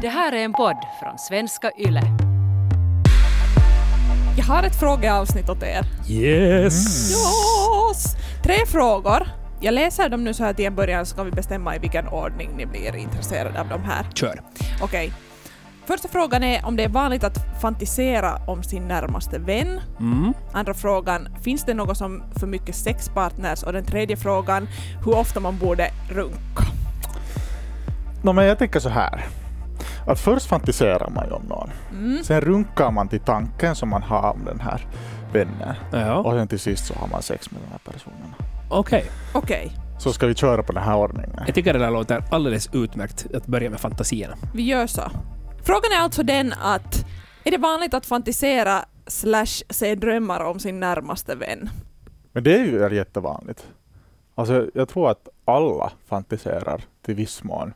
Det här är en podd från svenska YLE. Jag har ett frågeavsnitt åt er. Yes! Yes! Tre frågor. Jag läser dem nu så här till en början så kan vi bestämma i vilken ordning ni blir intresserade av de här. Kör. Okej. Första frågan är om det är vanligt att fantisera om sin närmaste vän. Mm. Andra frågan, finns det något som för mycket sexpartners? Och den tredje frågan, hur ofta man borde runka. No, men jag tänker så här. Att först fantiserar man ju om någon. Mm. Sen runkar man till tanken som man har om den här vännen. Ja, Och sen till sist så har man sex med den här personen. okej. Okej, Så ska vi köra på den här ordningen. Jag tycker det där låter alldeles utmärkt att börja med fantasierna. vi gör så. Frågan är alltså den att är det vanligt att fantisera slash se drömmar om sin närmaste vän? Men det är ju jättevanligt. Alltså, jag tror att alla fantiserar till viss mån.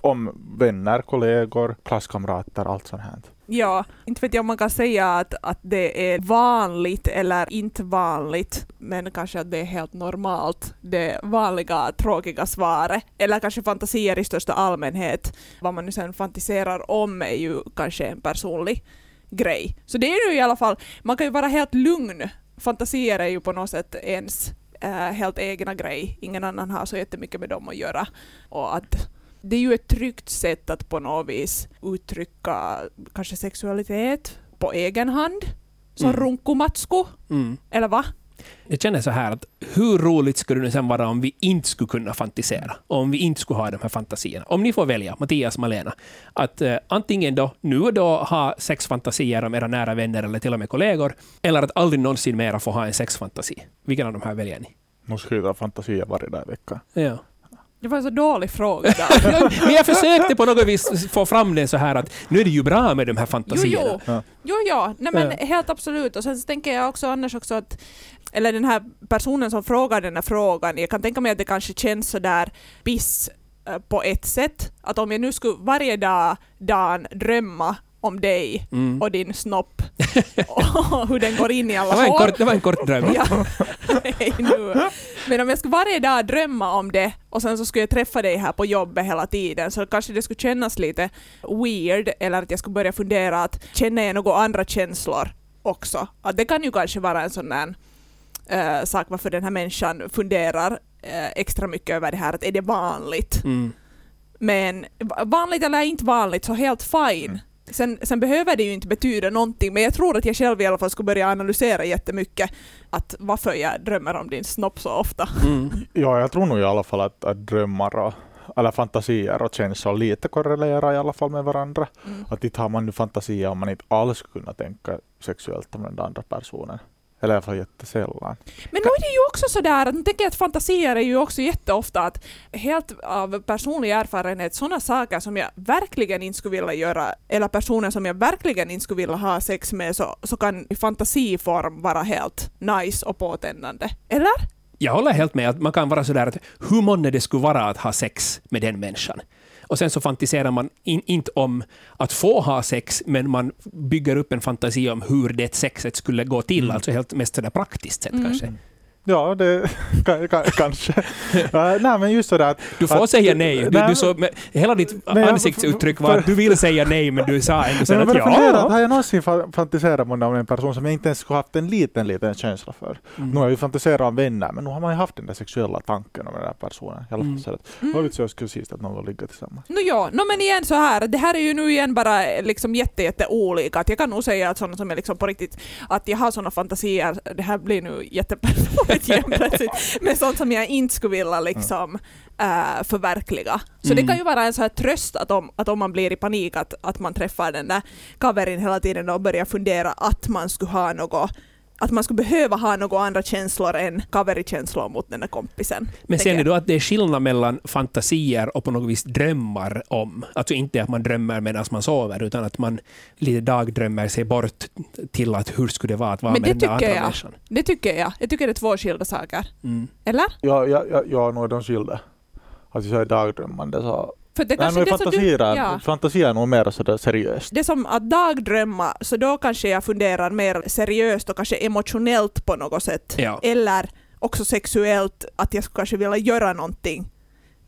Om vänner, kollegor, klasskamrater, allt sånt här. Ja, inte vet jag om man kan säga att, att det är vanligt eller inte vanligt, men kanske att det är helt normalt. Det vanliga tråkiga svaret. Eller kanske fantasier i största allmänhet. Vad man nu sen fantiserar om är ju kanske en personlig grej. Så det är ju i alla fall, man kan ju vara helt lugn. Fantasier är ju på något sätt ens äh, helt egna grej. Ingen annan har så jättemycket med dem att göra. Och att det är ju ett tryggt sätt att på något vis uttrycka kanske sexualitet på egen hand. Som Mm. runkomatsku, Mm. eller va? Jag känner så här att hur roligt skulle det sen vara om vi inte skulle kunna fantisera? Och om vi inte skulle ha de här fantasierna. Om ni får välja, Mattias, Malena, att eh, antingen då nu och då ha sexfantasier om era nära vänner eller till och med kollegor, eller att aldrig någonsin mera få ha en sexfantasi. Vilken av de här väljer ni? Nu ska jag ha fantasier varje dag i veckan. Ja. Det var en så dålig fråga. Men jag försökte på något vis få fram det så här att nu är det ju bra med de här jo, fantasierna. jo. Ja. Jo, ja. Nej, men Ja. helt absolut. Och sen så tänker jag också annars också att eller den här personen som frågar den här frågan, jag kan tänka mig att det kanske känns sådär piss eh, på ett sätt. Att om jag nu skulle varje dag, dagen drömma om dig Mm. och din snopp och hur den går in i alla Det var, kort, det var en kort dröm. Ja. Nej, nu. Men om jag skulle varje dag drömma om det och sen så skulle jag träffa dig här på jobbet hela tiden så kanske det skulle kännas lite weird eller att jag skulle börja fundera att känner jag några andra känslor också? Att det kan ju kanske vara en sån där eh, sak varför den här människan funderar eh, extra mycket över det här att är det vanligt? Mm. Men va- vanligt eller inte vanligt så helt fine. Sen, sen behöver det ju inte betyda någonting men jag tror att jag själv i alla fall skulle börja analysera jättemycket att varför jag drömmer om din snopp så ofta. Mm. Ja, jag tror nog i alla fall att, att drömmar och eller fantasier och känslor lite korrelerar i alla fall med varandra. Mm. Att inte har man nu fantasier om man inte alls skulle kunna tänka sexuellt om den andra personen. Eller i alla fall jättesällan. Men nu är det ju också sådär att jag tänker att fantasier är ju också jätteofta att helt av personlig erfarenhet sådana saker som jag verkligen inte skulle vilja göra eller personer som jag verkligen inte skulle vilja ha sex med så, så kan i fantasiform vara helt nice och påtändande. Eller? Jag håller helt med att man kan vara sådär att hur månne det skulle vara att ha sex med den människan. Och sen så fantiserar man in, inte om att få ha sex, men man bygger upp en fantasi om hur det sexet skulle gå till, Mm. alltså helt mest sådär praktiskt sett Mm. kanske. Ja, det kan, kan, kanske. uh, nej, men just sådär att... Du får att, säga nej. Du, Nej, du så, med, hela ditt jag- ansiktsuttryck var att du vill säga nej, men du sa ändå Men sen att började fundera, ja. har jag någonsin fa- fantiserat om en person som jag inte ens skulle haft en liten, liten känsla för? Mm. Nu har jag ju fantiserat om vänner, men nu har man ju haft den där sexuella tanken om den där personen. I alla fall Mm. så att, Mm. vad vet jag skulle sist att någon ligga tillsammans. No, ja, no, men igen så här, det här är ju nu igen bara eh, liksom jätte, jätte olika. Att jag kan nog säga att sådana som är liksom på riktigt, att jag har sådana fantasier, det här blir nu jättepersonligt igen plötsligt, men sånt som jag inte skulle vilja liksom äh, förverkliga. Så det Mm. kan ju vara en sån här tröst att om, att om man blir i panik att, att man träffar den där kaverin hela tiden och börjar fundera att man skulle ha något att man skulle behöva ha några andra känslor än kaverikänslor mot den där kompisen. Men ser ni då att det är skillnad mellan fantasier och på något vis drömmar om? Alltså inte att man drömmer medan man sover, utan att man lite dagdrömmer sig bort till att hur skulle det vara att vara Men med den där tycker andra jag. människan. Det tycker jag. Jag tycker det är två skilda saker. Mm. Eller? Ja, ja, ja, ja nu är de skilda. Att jag är dagdrömmande så... För det Nej, kanske nu är det fantasier, ja, är nog mer sådär seriöst. det är som att dagdrömma, så då kanske jag funderar mer seriöst och kanske emotionellt på något sätt. Ja. Eller också sexuellt, att jag skulle kanske vilja göra någonting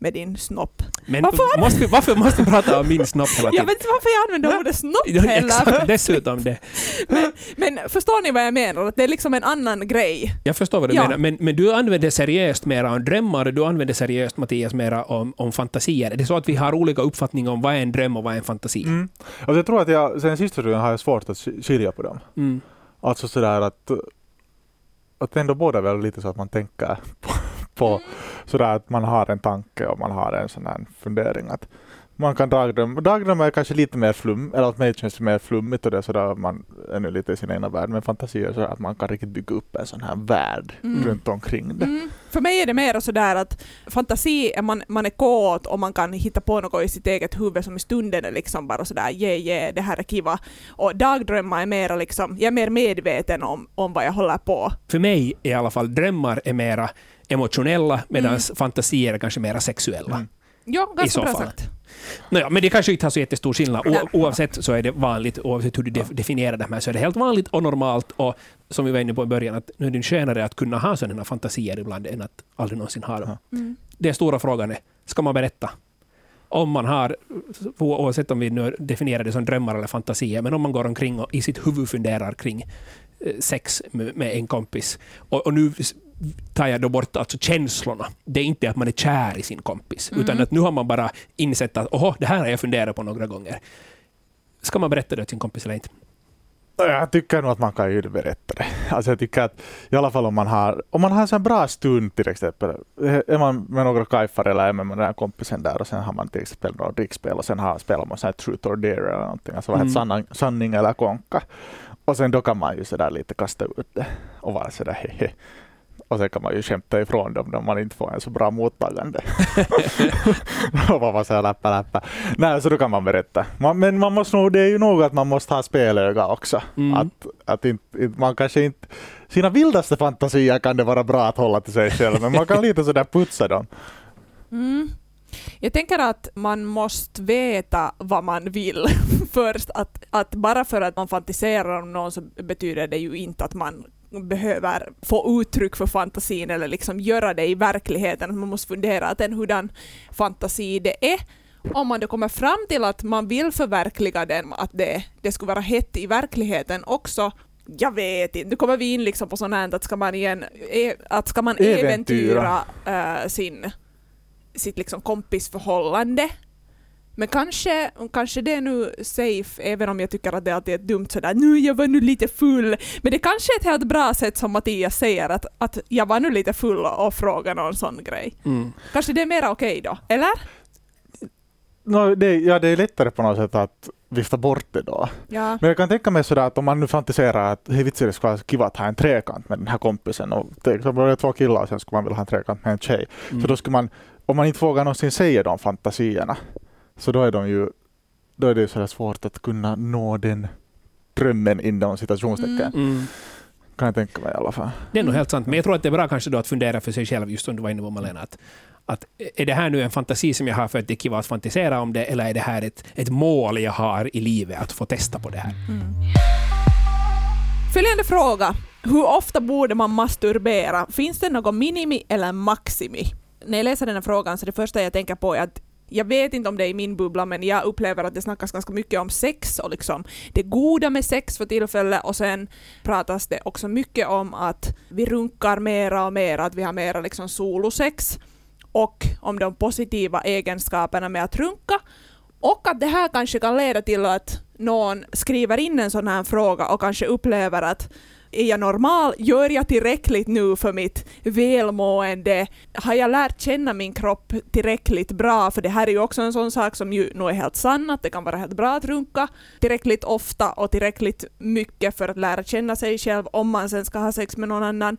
med din snopp. Men Varför? måste vi, varför måste vi prata om min snopp hela Jag tiden? vet inte varför jag använder ordet snopp Ja, heller. Exakt, dessutom det. Men, men förstår ni vad jag menar? Att det är liksom en annan grej. Jag förstår vad du Ja. menar, men, men du använder seriöst mera om drömmar och du använder seriöst, Mattias, mera om, om fantasier. Är det så att vi har olika uppfattningar om vad är en dröm och vad är en fantasi? Mm. Alltså jag tror att jag, sen sista studien har jag svårt att sk- skilja på dem. Mm. Alltså sådär att, att ändå båda är väl lite så att man tänker på, på sådär att man har en tanke och man har en sån här fundering att man kan dagdrömma. Dagdrömma är kanske lite mer flum, eller åt mig känns det mer flummigt och det är sådär man är nu lite i sin egna värld. Men fantasi är så att man kan riktigt bygga upp en sån här värld Mm. runt omkring det. Mm. För mig är det mer sådär att fantasi är man, man är kåt och man kan hitta på något i sitt eget huvud som i stunden är liksom bara sådär yeah, yeah, det här är kiva. Och dagdrömmar är mer liksom, jag är mer medveten om, om vad jag håller på. För mig i alla fall, drömmar är mera emotionella medan fantasier är kanske mera sexuella. Mm. Ja, I ganska så bra fall. sagt. Nåja, men det kanske inte har så jättestor skillnad. O- oavsett så är det vanligt, oavsett hur du def- definierar det här, så är det helt vanligt och normalt. Och som vi var inne på i början, att nu är det skönare att kunna ha sådana fantasier ibland än att aldrig någonsin ha dem. Mm. Den stora frågan är, ska man berätta? Om man har, oavsett om vi nu definierar det som drömmar eller fantasier, men om man går omkring och i sitt huvud funderar kring eh, sex med, en kompis. Och, och nu tar jag då bort alltså känslorna. Det är inte att man är kär i sin kompis, Mm. utan att nu har man bara insett att oho, det här har jag funderat på några gånger. Ska man berätta det till sin kompis eller inte? Jag tycker nog att man kan ju berätta det. Alltså jag tycker att i alla fall om man har, om man har en sån bra stund till exempel. Är man med några kajfar eller är man med den här kompisen där och sen har man till exempel några drickspel och sen har, spelar man så här truth or dare eller någonting. Alltså vad heter Mm. sanning, sanning eller konka. Och sen då kan man ju sådär lite kasta ut det och vara sådär hehe. Och sen kan man ju skämta ifrån dem om man inte får en så bra mottagande. och bara säga läppa läppa. Nej, så då kan man berätta. Man, men man måste nog, det är ju nog att man måste ha spelöga också. Mm. Att, att inte, inte, man kanske inte, sina vildaste fantasier kan det vara bra att hålla till sig själv, men man kan lite sådär putsa dem. Mm. Jag tänker att man måste veta vad man vill först. Att, att bara för att man fantiserar om någon så betyder det ju inte att man behöver få uttryck för fantasin eller liksom göra det i verkligheten. Man måste fundera att en hurdan fantasi det är. Om man då kommer fram till att man vill förverkliga den, att det, det skulle vara hett i verkligheten också, jag vet inte, nu kommer vi in liksom på sånt här att ska man, igen, e- att ska man Äventyra. äventyra äh, sin sitt liksom kompisförhållande. Men kanske, kanske det är nu safe, även om jag tycker att det alltid är dumt sådär nu jag var nu lite full. Men det kanske är ett helt bra sätt som Mattias säger att, att jag var nu lite full och, och fråga någon sån grej. Mm. Kanske det är mer okej då, eller? No, det, ja, det är lättare på något sätt att vifta bort det då. Ja. Men jag kan tänka mig sådär att om man nu fantiserar att hej vitsi det skulle vara kiva att ha en trekant med den här kompisen och till exempel det är två killar och sen skulle man vilja ha en trekant med en tjej. Mm. Så då skulle man, om man inte vågar någonsin säga de fantasierna, så då är de ju, då är det ju så svårt att kunna nå den drömmen inom citationstecken. Mm. Mm. Kan jag tänka mig i alla fall. Det är nog helt sant, men jag tror att det är bra kanske då att fundera för sig själv, just som du var inne på Malena, att, att är det här nu en fantasi som jag har för att det är kiva att fantisera om det, eller är det här ett, ett mål jag har i livet att få testa på det här? Mm. Följande fråga. Hur ofta borde man masturbera? Finns det något minimi eller maximi? När jag läser den här frågan så det första jag tänker på är att jag vet inte om det är i min bubbla, men jag upplever att det snackas ganska mycket om sex och liksom det goda med sex för tillfället och sen pratas det också mycket om att vi runkar mera och mera, att vi har mera liksom solosex och om de positiva egenskaperna med att runka och att det här kanske kan leda till att någon skriver in en sån här fråga och kanske upplever att är jag normal? Gör jag tillräckligt nu för mitt välmående? Har jag lärt känna min kropp tillräckligt bra? För det här är ju också en sån sak som ju nu är helt sann, att det kan vara helt bra att runka tillräckligt ofta och tillräckligt mycket för att lära känna sig själv om man sen ska ha sex med någon annan.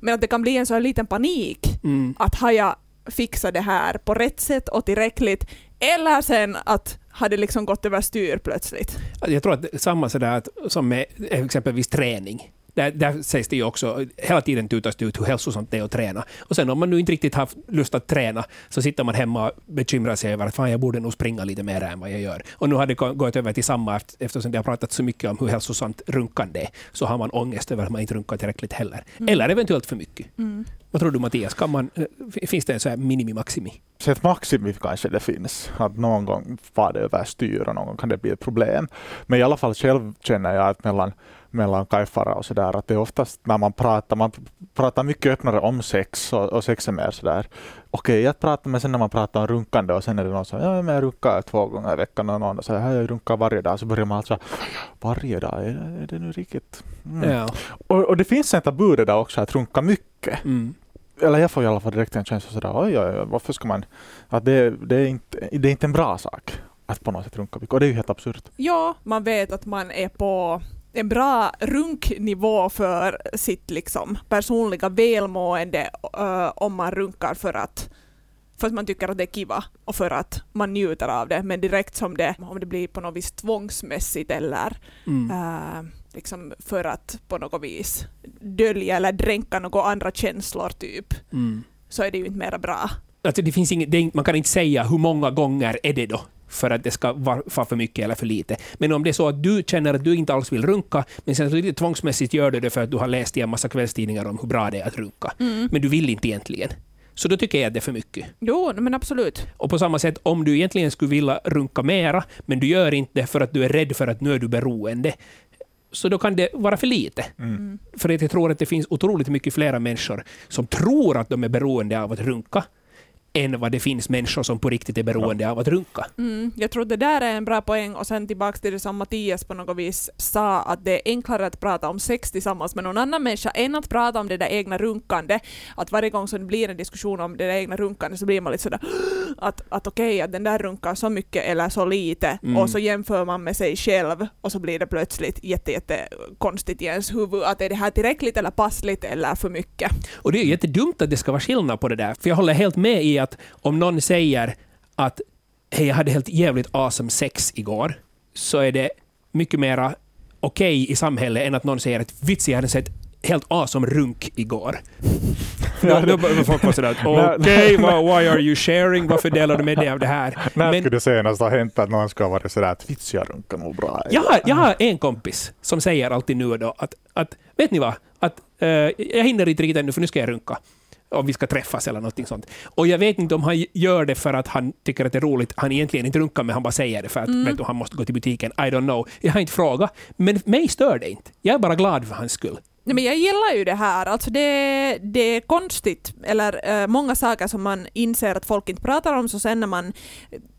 Men att det kan bli en sån liten panik Mm. att har jag fixat det här på rätt sätt och tillräckligt eller sen att har det liksom gått överstyr plötsligt. Jag tror att det är samma sådär att, som med exempelvis träning. Där, där sägs det ju också, hela tiden tutas det ut hur hälsosamt det är att träna. Och sen om man nu inte riktigt har lust att träna så sitter man hemma och bekymrar sig över att fan, jag borde nog springa lite mer än vad jag gör. Och nu har det gå- gått över till samma eft- eftersom det har pratat så mycket om hur hälsosamt runkande är, så har man ångest över att man inte runkar tillräckligt heller. Mm. Eller eventuellt för mycket. Mm. Vad tror du Mattias, kan man, eh, finns det en så här minimi-maximi? Så ett maximi kanske det finns, att någon gång far det överstyr och någon gång kan det bli ett problem. Men i alla fall själv känner jag att mellan, mellan kaifara och sådär, att det är oftast när man pratar, man pratar mycket öppnare om sex och, och sex är mer sådär okej att prata, men sen när man pratar om runkande och sen är det någon som ja men jag runkar två gånger i veckan och någon säger jag runkar varje dag, så börjar man alltså varje dag, är det, är det nu riktigt? Mm. Ja. Och, och det finns en tabu det där också, att runka mycket. Mm. Eller jag får i alla fall direkt en känsla sådär, oj, oj, oj varför ska man... Att det, det, är inte, det är inte en bra sak att på något sätt runka mycket. Och det är ju helt absurt. Ja, man vet att man är på en bra runknivå för sitt liksom, personliga välmående uh, om man runkar för att, för att man tycker att det är kiva och för att man njuter av det. Men direkt som det, om det blir på något vis tvångsmässigt eller Mm. uh, liksom för att på något vis dölja eller dränka några andra känslor typ, Mm. så är det ju inte mera bra. Alltså det finns inget, det är, man kan inte säga hur många gånger är det då för att det ska vara för mycket eller för lite. Men om det är så att du känner att du inte alls vill runka, men sen så lite tvångsmässigt gör du det för att du har läst i en massa kvällstidningar om hur bra det är att runka. Men du vill inte egentligen. Så då tycker jag att det är för mycket. Jo, men absolut. Och på samma sätt, om du egentligen skulle vilja runka mera, men du gör inte det för att du är rädd för att nu är du beroende, så då kan det vara för lite. Mm. För att jag tror att det finns otroligt mycket flera människor som tror att de är beroende av att runka, än vad det finns människor som på riktigt är beroende av att runka. Mm, jag tror det där är en bra poäng och sen tillbaka till det som Mattias på något vis sa att det är enklare att prata om sex tillsammans med någon annan människa än att prata om det där egna runkande. Att varje gång som det blir en diskussion om det där egna runkande så blir man lite sådär att, att okej att den där runkar så mycket eller så lite Mm. och så jämför man med sig själv och så blir det plötsligt jätte, jätte konstigt i ens huvud att är det här tillräckligt eller passligt eller för mycket. Och det är jättedumt att det ska vara skillnad på det där. För jag håller helt med i att om någon säger att hej, jag hade helt jävligt awesome sex igår, så är det mycket mera okej i samhället än att någon säger att vits, jag hade sett helt awesome runk igår. Då, då börjar folk vara sådär, okej, okay, why are you sharing? Varför delar du med dig av det här? När Men- skulle det senast ha hänt att någon ska varit sådär att vits jag runkar nog bra? Jag har, jag har en kompis som säger alltid nu och då att, att vet ni vad, att, eh, jag hinner inte riktigt ännu för nu ska jag runka. Om vi ska träffas eller någonting sånt. Och jag vet inte om han gör det för att han tycker att det är roligt. Han egentligen inte runkar men han bara säger det för att vet du, han måste gå till butiken. I don't know. Jag har inte frågat. Men mig stör det inte. Jag är bara glad för hans skull. Nej, men jag gillar ju det här. Alltså det, det är konstigt, eller eh, många saker som man inser att folk inte pratar om, så sen när man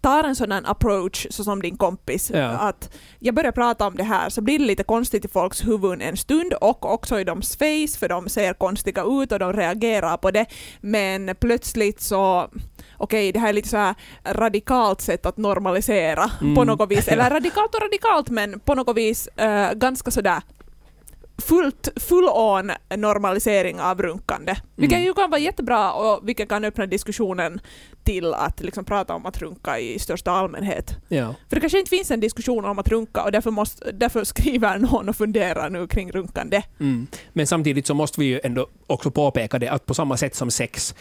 tar en sån här approach, så som din kompis, Ja. att jag börjar prata om det här, så blir det lite konstigt i folks huvuden en stund och också i deras face, för de ser konstiga ut och de reagerar på det. Men plötsligt så okej, det här är lite så här radikalt sätt att normalisera Mm. på något vis. Eller radikalt och radikalt, men på något vis eh, ganska sådär fullt, full on normalisering av runkande. Vilket Mm. ju kan vara jättebra och vilket kan öppna diskussionen till att liksom prata om att runka i största allmänhet. Ja. För det kanske inte finns en diskussion om att runka och därför, måste, därför skriver någon och funderar nu kring runkande. Mm. Men samtidigt så måste vi ju ändå också påpeka det att på samma sätt som sex,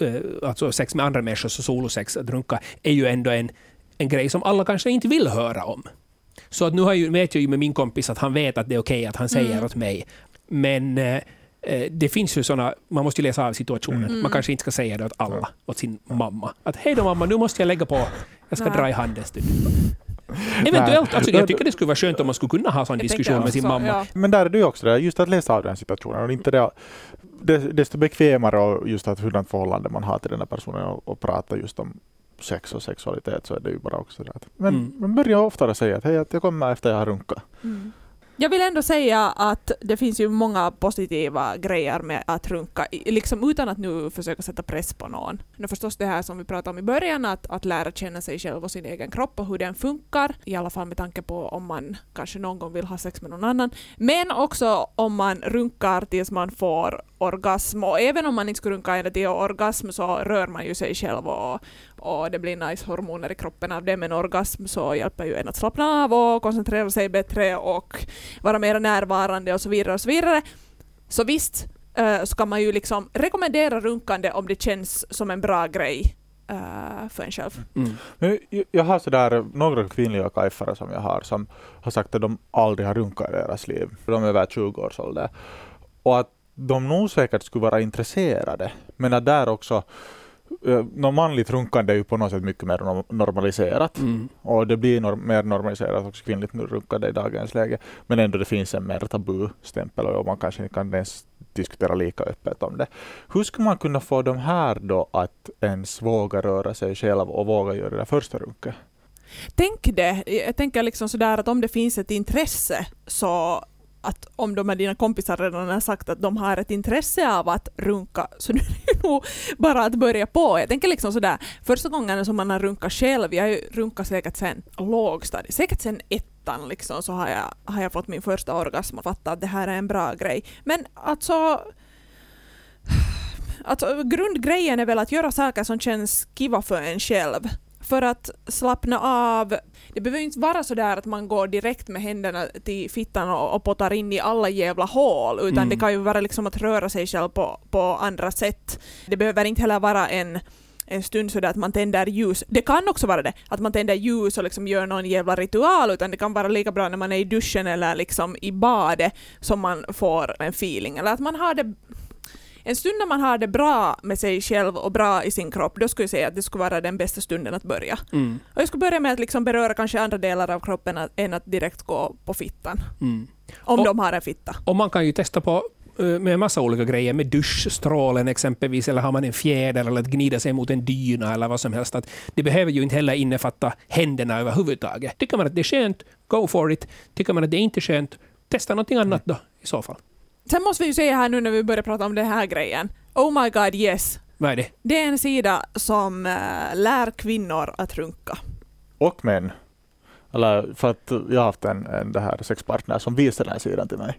eh, alltså sex med andra människor, så solosex, att runka, är ju ändå en, en grej som alla kanske inte vill höra om. Så att nu har ju, vet jag ju med min kompis att han vet att det är okej att han säger Mm. åt mig. Men eh, eh, det finns ju sådana, man måste ju läsa av situationen. Mm. Man kanske inte ska säga det åt alla, åt sin mamma. Att hej då mamma, nu måste jag lägga på, jag ska Nej. dra i hand en stund. Eventuellt, alltså, jag tycker det skulle vara skönt om man skulle kunna ha sån Jag diskussion med sin också, mamma. ja. Men där är det ju också det, just att läsa av den situationen. Och inte det, det, desto bekvämare och just att hurdant förhållande man har till den här personen och, och prata just om sex och sexualitet så är det ju bara också det men, Mm. men börja oftare säga att hej, att jag kommer efter jag har runkat. Mm. Jag vill ändå säga att det finns ju många positiva grejer med att runka, liksom utan att nu försöka sätta press på någon. Nu förstås det här som vi pratade om i början, att, att lära känna sig själv och sin egen kropp och hur den funkar, i alla fall med tanke på om man kanske någon gång vill ha sex med någon annan. Men också om man runkar tills man får orgasm, och även om man inte skulle runka ända till orgasm så rör man ju sig själv och, och det blir nice hormoner i kroppen av det, men orgasm så hjälper ju en att slappna av och koncentrera sig bättre och vara mer närvarande och så vidare och så vidare. Så visst eh, ska man ju liksom rekommendera runkande om det känns som en bra grej eh, för en själv. Mm. Men jag- har sådär några kvinnliga kaifare som jag har som har sagt att de aldrig har runkat i deras liv. De är över 20 års ålder. Och att de nog säkert skulle vara intresserade, men att där också något manligt runkande är ju på något sätt mycket mer norm- normaliserat. Mm. Och det blir norm- mer normaliserat också kvinnligt runkande i dagens läge. Men ändå det finns en mer tabustämpel och man kanske inte kan ens diskutera lika öppet om det. Hur skulle man kunna få de här då att ens våga röra sig själv och våga göra det där första runket? Tänk det, jag tänker liksom sådär att om det finns ett intresse så att om de här dina kompisar redan har sagt att de har ett intresse av att runka så nu är det nog bara att börja på. Jag tänker liksom sådär, första gången som man har runkat själv, jag har ju runkat säkert sen lågstadiet, säkert sen ettan liksom så har jag, har jag fått min första orgasm och fattat att det här är en bra grej. Men alltså Alltså, grundgrejen är väl att göra saker som känns kiva för en själv. För att slappna av. Det behöver ju inte vara så där att man går direkt med händerna till fittan och, och pottar in i alla jävla hål, utan Mm. det kan ju vara liksom att röra sig själv på, på andra sätt. Det behöver inte heller vara en en stund sådär att man tänder ljus. Det kan också vara det, att man tänder ljus och liksom gör någon jävla ritual, utan det kan vara lika bra när man är i duschen eller liksom i badet som man får en feeling. Eller att man har det en stund när man har det bra med sig själv och bra i sin kropp, då skulle jag säga att det skulle vara den bästa stunden att börja. Mm. Och jag skulle börja med att liksom beröra kanske andra delar av kroppen än att direkt gå på fittan. Mm. Om Och- de har en fitta. Och man kan ju testa på eh, med en massa olika grejer, med duschstrålen exempelvis, eller har man en fjäder eller att gnida sig mot en dyna eller vad som helst. Att det behöver ju inte heller innefatta händerna överhuvudtaget. Tycker man att det är skönt, go for it. Tycker man att det inte är skönt, testa någonting annat då i så fall. Sen måste vi ju säga här nu när vi börjar prata om den här grejen. Oh my god yes. Vad är det? Det är en sida som äh, lär kvinnor att runka. Och män. Eller för att jag har haft en, en det här sexpartner som visade den här sidan till mig.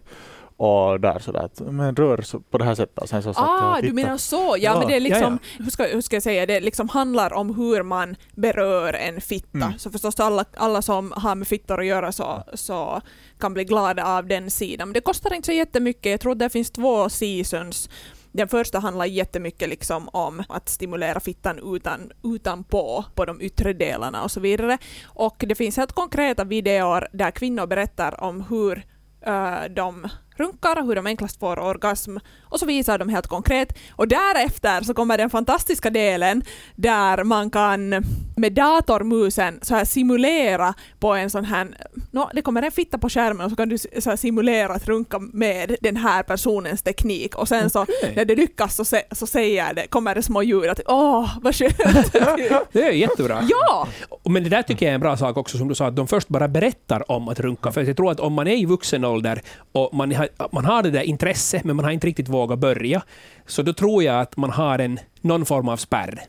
Och där sådär men rör så på det här sättet. Och sen så satt jag Ah, och du tittade. menar så. Ja, Ja, men det är liksom, ja, Hur, ska, hur ska jag säga, det liksom handlar om hur man berör en fitta. Mm. Så förstås alla, alla som har med fittor att göra så, så kan bli glada av den sidan. Men det kostar inte så jättemycket. Jag tror det finns två seasons. Den första handlar jättemycket liksom om att stimulera fittan utan, utanpå, på de yttre delarna och så vidare. Och det finns helt konkreta videor där kvinnor berättar om hur eh, de runkar, hur de enklast får orgasm och så visar de helt konkret. Och därefter så kommer den fantastiska delen där man kan med datormusen så här simulera på en sån här, no, det kommer en fitta på skärmen och så kan du så här simulera att runka med den här personens teknik och sen så Okej. när det lyckas så, se, så säger det, kommer det små ljud att åh vad skönt. Det är jättebra. ja! Men det där tycker jag är en bra sak också, som du sa, att de först bara berättar om att runka. För jag tror att om man är i vuxen ålder och man har, man har det där intresset, men man har inte riktigt vågat börja, så då tror jag att man har en, någon form av spärr.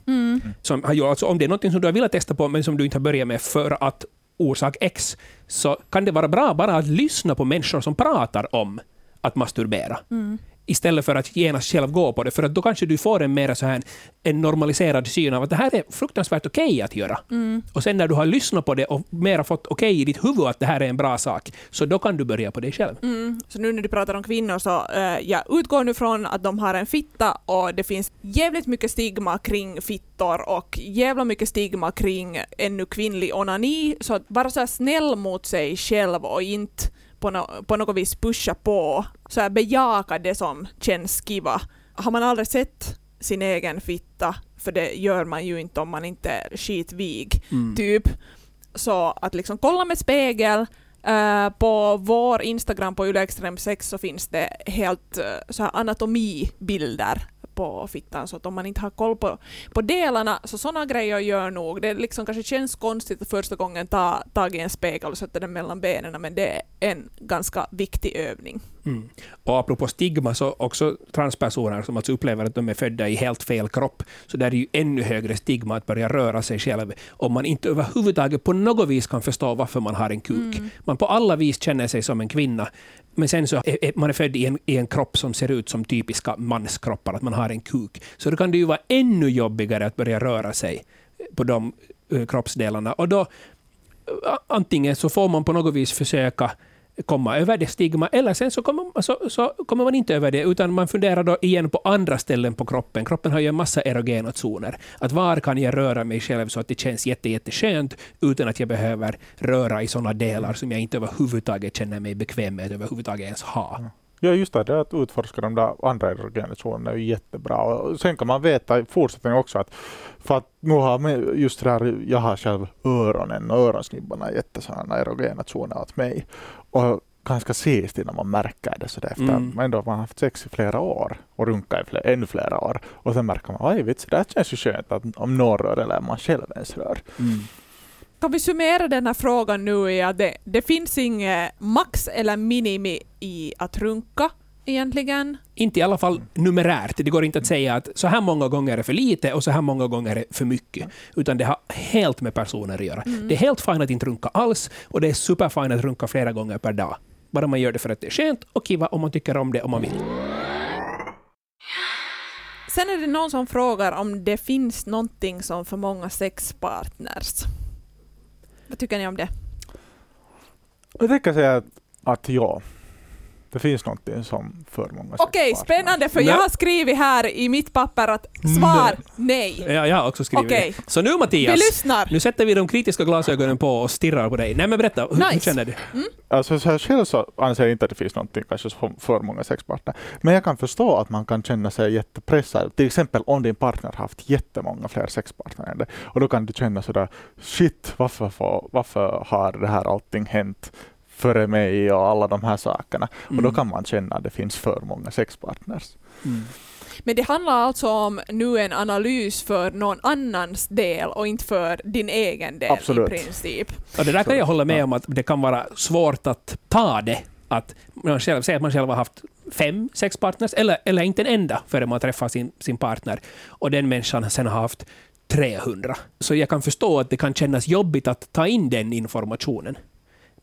Som har gjort, alltså om det är något som du har velat testa på, men som du inte har börjat med för att orsak X, så kan det vara bra bara att lyssna på människor som pratar om att masturbera. Istället för att genast själv gå på det, för att då kanske du får en mer så här, en normaliserad syn av att det här är fruktansvärt okej att göra. Och sen när du har lyssnat på det och mer fått okej i ditt huvud att det här är en bra sak, så då kan du börja på det själv. Mm. Så nu när du pratar om kvinnor så eh, jag utgår nu från att de har en fitta och det finns jävligt mycket stigma kring fittor och jävla mycket stigma kring ännu kvinnlig onani. Så att vara så snäll mot sig själv och inte på, no- på något vis pusha på. Så här bejaka det som känns kiva. Har man aldrig sett sin egen fitta, för det gör man ju inte om man inte är skitvig, Mm. typ. Så att liksom kolla med spegel. Eh, på vår Instagram på ylextrem6 så finns det helt eh, så här anatomibilder på fittan så att om man inte har koll på, på delarna så sådana grejer gör nog. Det liksom kanske känns konstigt att första gången ta tag i en spegel och sätta den mellan benen men det är en ganska viktig övning. Mm. Och apropå stigma, så också transpersoner som alltså upplever att de är födda i helt fel kropp, så där är det ju ännu högre stigma att börja röra sig själv om man inte överhuvudtaget på något vis kan förstå varför man har en kuk. Man på alla vis känner sig som en kvinna, men sen så är man är född i en, i en kropp som ser ut som typiska manskroppar, att man har en kuk. Så då kan det ju vara ännu jobbigare att börja röra sig eh, på de eh, kroppsdelarna. Och då antingen så får man på något vis försöka komma över det stigma, eller sen så kommer, man- så, så kommer man inte över det, utan man funderar då igen på andra ställen på kroppen. Kroppen har ju en massa erogena zoner. Att var kan jag röra mig själv så att det känns jätte, jätteskönt, utan att jag behöver röra i sådana delar som jag inte överhuvudtaget känner mig bekväm med att överhuvudtaget ens ha. Mm. Ja, just det. det att utforska de där andra erogena zonerna är ju jättebra. Och sen kan man veta i fortsättningen också att för att nu har just det här, jag har själv öronen och öronsnibbarna jättesådana erogena zoner åt mig. Och ganska sist innan man märker det sådär efter Mm. att ändå man har haft sex i flera år och runkat i flera, ännu flera år. Och sen märker man, oj vits, det här känns ju skönt att om någon rör eller man själv ens rör. Mm. Kan vi summera den här frågan nu i att det, det finns inget max eller minimi i att runka egentligen? Inte i alla fall numerärt. Det går inte att säga att så här många gånger är för lite och så här många gånger är för mycket. Utan det har helt med personer att göra. Det är helt fint att inte runka alls och det är superfint att runka flera gånger per dag. Bara man gör det för att det är skönt och kiva om man tycker om det om man vill. Sen är det någon som frågar om det finns någonting som för många sexpartners. Vad tycker ni om det? Jag tänker säga att, att ja, det finns någonting som för många Okej, spännande för Nej. jag har skrivit här i mitt papper att svar nej. Ja, jag har också skrivit Okej. det. Så nu Vi Mattias, lyssnar. nu sätter vi de kritiska glasögonen på och stirrar på dig. Nej men berätta, hur, hur Nice. känner du? Alltså så här själv så anser jag inte att det finns någonting kanske som för många sexpartner. Men jag kan förstå att man kan känna sig jättepressad. Till exempel om din partner har haft jättemånga fler sexpartner än dig. Och då kan du känna sådär, shit, varför, får, varför har det här allting hänt före mig och alla de här sakerna. Och då Mm. kan man känna att det finns för många sexpartners. Mm. Men det handlar alltså om nu en analys för någon annans del och inte för din egen del Absolut. i princip. Och det där kan jag hålla med om att det kan vara svårt att ta det. Att man själv, säg att man själv har haft fem sexpartners, eller, eller inte en enda, före man träffar sin, sin partner. Och den människan sen har haft 300. Så jag kan förstå att det kan kännas jobbigt att ta in den informationen.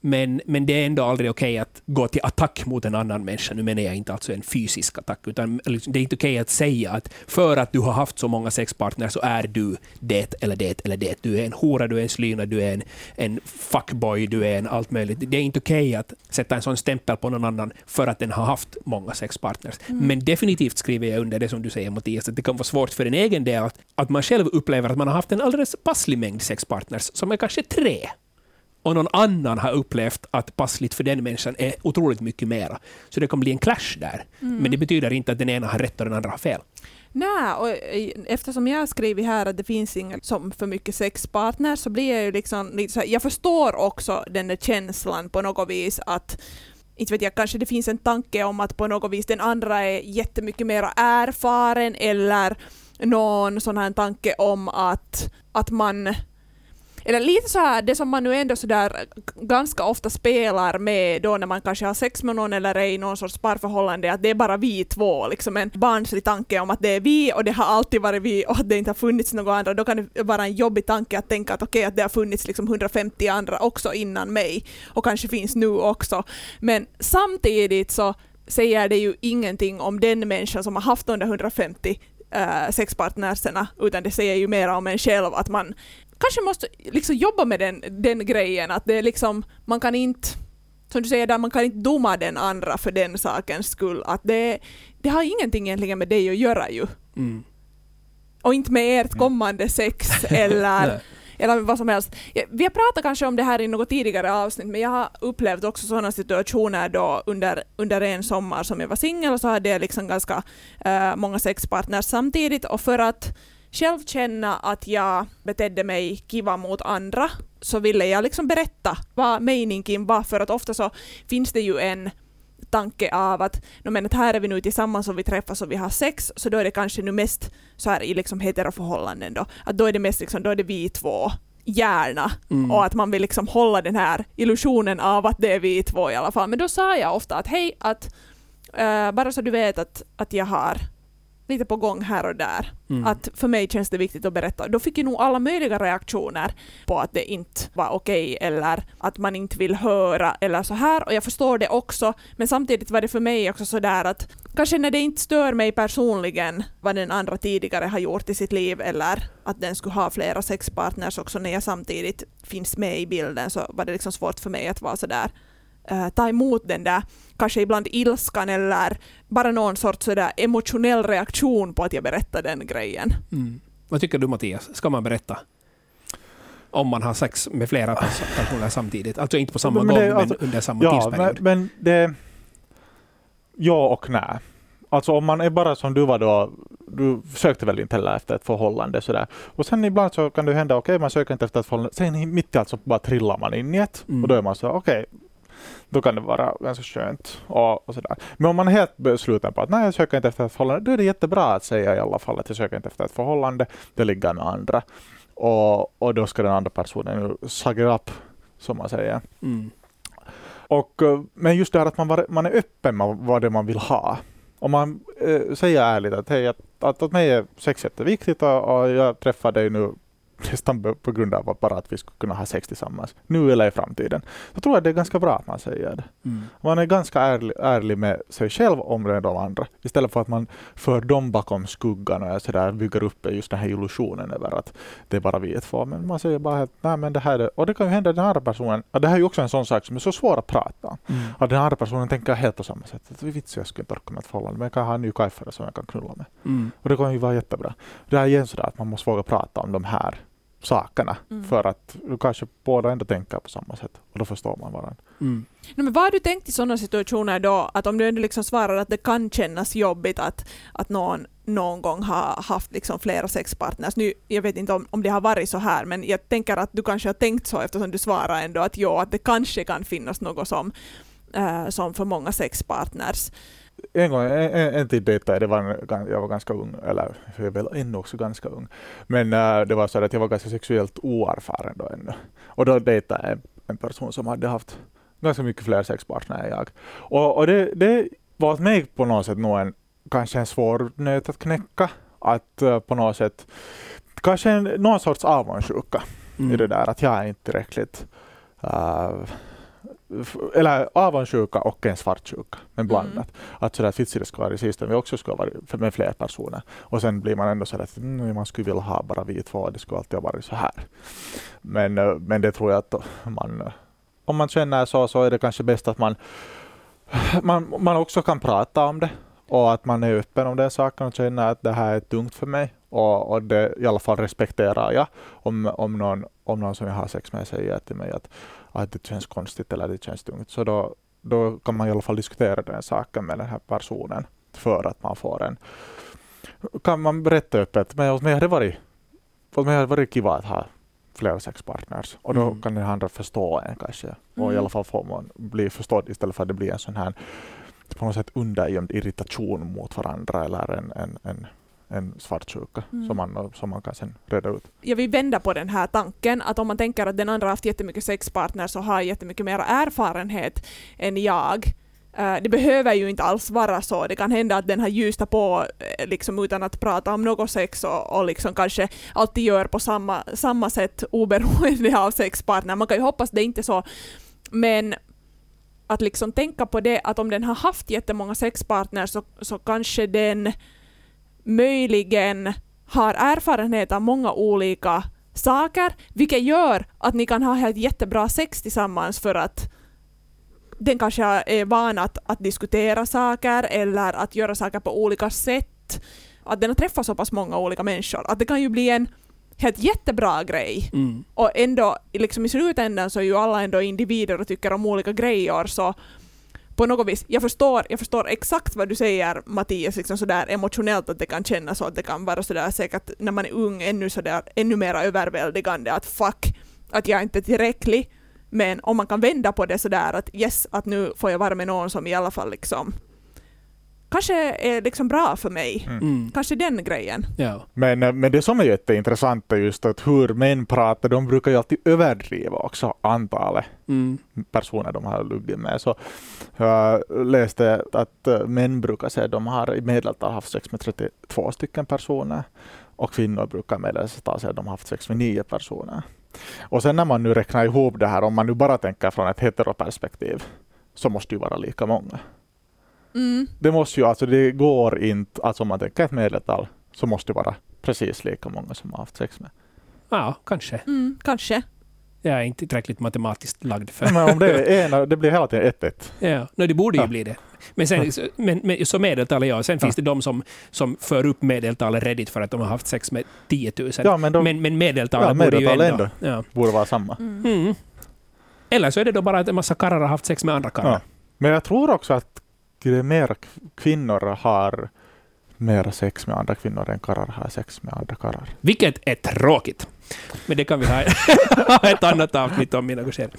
Men, men det är ändå aldrig okej att gå till attack mot en annan människa. Nu menar jag inte alltså en fysisk attack, utan liksom, det är inte okej att säga att för att du har haft så många sexpartners så är du det eller det eller det. Du är en hora, du är en slyna, du är en, en fuckboy, du är en allt möjligt. Det är inte okej att sätta en sån stämpel på någon annan för att den har haft många sexpartners. Men definitivt skriver jag under det som du säger Mattias, att det kan vara svårt för en egen del att, att man själv upplever att man har haft en alldeles passlig mängd sexpartners, som är kanske tre och någon annan har upplevt att passligt för den människan är otroligt mycket mera. Så det kan bli en clash där. Men det betyder inte att den ena har rätt och den andra har fel. Nej, och eh, eftersom jag har skrivit här att det finns inga som för mycket sexpartners så blir jag ju liksom lite så här, jag förstår också den där känslan på något vis att inte vet jag, kanske det finns en tanke om att på något vis den andra är jättemycket mer erfaren eller någon sån här tanke om att, att man eller lite så här, det som man nu ändå så där ganska ofta spelar med då när man kanske har sex med någon eller är i någon sorts parförhållande, att det är bara vi två, liksom en barnslig tanke om att det är vi och det har alltid varit vi och att det inte har funnits några andra. Då kan det vara en jobbig tanke att tänka att okej, att det har funnits liksom 150 andra också innan mig och kanske finns nu också. Men samtidigt så säger det ju ingenting om den människan som har haft de där 150 uh, sexpartnerserna, utan det säger ju mer om en själv att man kanske måste liksom jobba med den, den grejen, att det är liksom, man kan inte, som du säger där, man kan inte doma den andra för den sakens skull. Att det, det har ingenting egentligen med dig att göra ju. Mm. Och inte med ert kommande sex eller eller vad som helst. Vi har pratat kanske om det här i något tidigare avsnitt, men jag har upplevt också sådana situationer då under, under en sommar som jag var singel och så hade jag liksom ganska eh, många sexpartners samtidigt och för att själv känna att jag betedde mig kiva mot andra så ville jag liksom berätta vad meningen var för att ofta så finns det ju en tanke av att no, men att här är vi nu tillsammans och vi träffas och vi har sex så då är det kanske nu mest så här i liksom heteroförhållanden då. Att då är det mest liksom då är det vi två gärna Mm. och att man vill liksom hålla den här illusionen av att det är vi två i alla fall. Men då sa jag ofta att hej att eh, bara så du vet att, att jag har lite på gång här och där Mm. att för mig känns det viktigt att berätta. Då fick jag nog alla möjliga reaktioner på att det inte var okej eller att man inte vill höra eller så här och jag förstår det också men samtidigt var det för mig också så där att kanske när det inte stör mig personligen vad den andra tidigare har gjort i sitt liv eller att den skulle ha flera sexpartners också när jag samtidigt finns med i bilden så var det liksom svårt för mig att vara så eh, ta emot den där kanske ibland ilskan eller bara någon sorts sådär emotionell reaktion på att jag berättar den grejen. Mm. Vad tycker du Mattias? Ska man berätta? Om man har sex med flera pers- personer samtidigt. Alltså inte på samma Men gång, det är men alltså- under samma Ja, men, tidsperiod. men det... ja och nej. Alltså om man är bara som du var då, du sökte väl inte heller efter ett förhållande sådär. Och sen ibland så kan det hända, okej man söker inte efter ett förhållande, sen mitt i allt så bara trillar man in i ett. Mm. Och då är man så okej, då kan det vara ganska skönt. Och, och sådär. Men om man är helt besluten på att nej, jag söker inte efter ett förhållande, då är det jättebra att säga i alla fall att jag söker inte efter ett förhållande, det ligger med andra. Och, och då ska den andra personen suck it up, som man säger. Mm. Och, eh, men just det här att man, var, man är öppen med vad det man vill ha. Om man eh, säger ärligt att, hej, att, att åt mig är sex jätteviktigt och, och jag träffar dig nu nästan på- grund av bara att vi skulle kunna ha sex tillsammans, nu eller i framtiden. Så tror jag det är ganska bra att man säger det. Mm. Man är ganska ärlig, ärlig med sig själv om det de andra, istället för att man för dem bakom skuggan och så där bygger upp just den här illusionen över att det är bara vi två. Men man säger bara att nej men det här är. Och det kan ju hända den andra personen, och det här är ju också en sån sak som är så svår att prata om. Mm. Att den andra personen tänker helt på samma sätt. Att vits jag skulle inte orka med ett förhållande, men jag kan ha en ny kajfare som jag kan knulla med. Mm. Och det kan ju vara jättebra. Det är igen sådär att man måste våga prata om de här sakerna. Mm. För att du kanske båda ändå tänker på samma sätt. Och då förstår man varandra. Mm. Nej, men vad har du tänkt i sådana situationer då, att om du ändå liksom svarar att det kan kännas jobbigt att, att någon någon gång har haft liksom flera sexpartners. Nu, jag vet inte om, om det har varit så här, men jag tänker att du kanske har tänkt så eftersom du svarar ändå att jo, att det kanske kan finnas något som, eh, som för många sexpartners. En gång, en, en, tid dejtade jag, var jag var ganska ung, eller jag är väl ännu också ganska ung. Men eh, det var så att jag var ganska sexuellt oerfaren då ännu. Och då dejtade jag en, en person som hade haft ganska mycket fler sexpartner än jag. Och, och det, det var åt mig på något sätt nog en, kanske en svår nöt att knäcka. Att eh, på något sätt, kanske en, någon sorts avundsjuka Mm. i det där att jag är inte tillräckligt f- eller avundsjuka och en svartsjuka, men blandat. Att sådär vitsen ska vara i sista, vi också ska vara med fler personer. Och sen blir man ändå sådär att mm, man skulle vilja ha bara vi två, det skulle alltid ha varit så här. Men, eh, men det tror jag att man, eh, om man känner så, så är det kanske bäst att man, man, man också kan prata om det. Och att man är öppen om den saken och känner att det här är tungt för mig. Och, och det i alla fall respekterar jag om, om, någon, om någon som jag har sex med säger till mig att, att det känns konstigt eller det känns tungt. Så då, då kan man i alla fall diskutera den saken med den här personen för att man får en... Kan man berätta öppet, men åt mig har det varit, åt mig har det varit kiva att ha flera sexpartners och då Mm. kan den andra förstå en kanske. Och i Mm. alla fall får man bli förstådd istället för att det blir en sån här på något sätt undergömd irritation mot varandra eller en, en, en, en svartsjuka Mm. som, man, som man kan sen reda ut. jag vill vända på den här tanken, att om man tänker att den andra har haft jättemycket sexpartners och har jättemycket mer erfarenhet än jag, eh, det behöver ju inte alls vara så. Det kan hända att den har ljusat på eh, liksom utan att prata om något sex och, och liksom kanske alltid gör på samma, samma sätt oberoende av sexpartner. Man kan ju hoppas det är inte så. Men att liksom tänka på det att om den har haft jättemånga sexpartners så, så kanske den möjligen har erfarenhet av många olika saker, vilket gör att ni kan ha helt jättebra sex tillsammans för att den kanske är van att, att diskutera saker eller att göra saker på olika sätt. Att den har träffat så pass många olika människor. Att det kan ju bli en helt jättebra grej. Mm. Och ändå, liksom i slutändan så är ju alla ändå individer och tycker om olika grejer så på något vis, jag förstår, jag förstår exakt vad du säger Mattias, liksom sådär emotionellt att det kan kännas så, att det kan vara sådär säkert när man är ung ännu sådär ännu mer överväldigande att fuck, att jag inte är tillräcklig. Men om man kan vända på det sådär att yes, att nu får jag vara med någon som i alla fall liksom kanske är liksom bra för mig. Mm. Kanske den grejen. Ja. Men, eh, men det som är jätteintressant är just att hur män pratar, de brukar ju alltid överdriva också antalet Mm. personer de har luggit med. Så jag läste att eh, män brukar säga att de har i medeltal haft sex med 32 stycken personer och kvinnor brukar i medeltal säga att de har haft sex med 9 personer. Och sen när man nu räknar ihop det här, om man nu bara tänker från ett heteroperspektiv, så måste det ju vara lika många. Mm. Det måste ju, alltså det går inte, alltså om man tänker ett medeltal, så måste det vara precis lika många som har haft sex med. ja, kanske. Mm, kanske. Jag är inte tillräckligt matematiskt lagd för... Men om det är ena, det blir hela tiden 1-1. Ja, no, det borde ju Ja. bli det. Men, sen, men, men så medeltal, ja. Sen Ja. finns det de som, som för upp medeltalet redigt för att de har haft sex med 10 000. Ja, men de men, men medeltalet Ja, borde ju ändå... ändå. Ja. borde vara samma. Mm. Mm. Eller så är det då bara att en massa karlar har haft sex med andra karlar. Ja. Men jag tror också att är mer kvinnor har mera sex med andra kvinnor än karlar har sex med andra karlar. Vilket är tråkigt. Men det kan vi ha ett annat avsnitt om i något skede.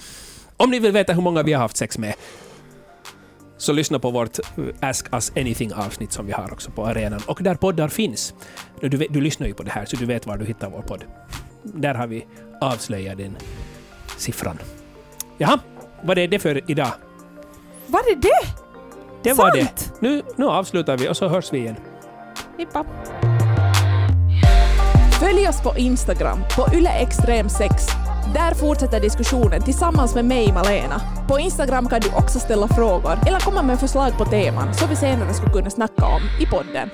Om ni vill veta hur många vi har haft sex med, så lyssna på vårt uh, Ask Us Anything-avsnitt som vi har också på arenan, och där poddar finns. Du, du, lyssnar ju på det här, så du vet var du hittar vår podd. Där har vi avslöjat den siffran. Jaha, vad är det för idag? Var det det? Det var det. Sant? Nu, nu avslutar vi och så hörs vi igen. Hippa. Följ oss på Instagram, på yleextrem6. Där fortsätter diskussionen tillsammans med mig, Malena. På Instagram kan du också ställa frågor eller komma med förslag på teman som vi senare skulle kunna snacka om i podden.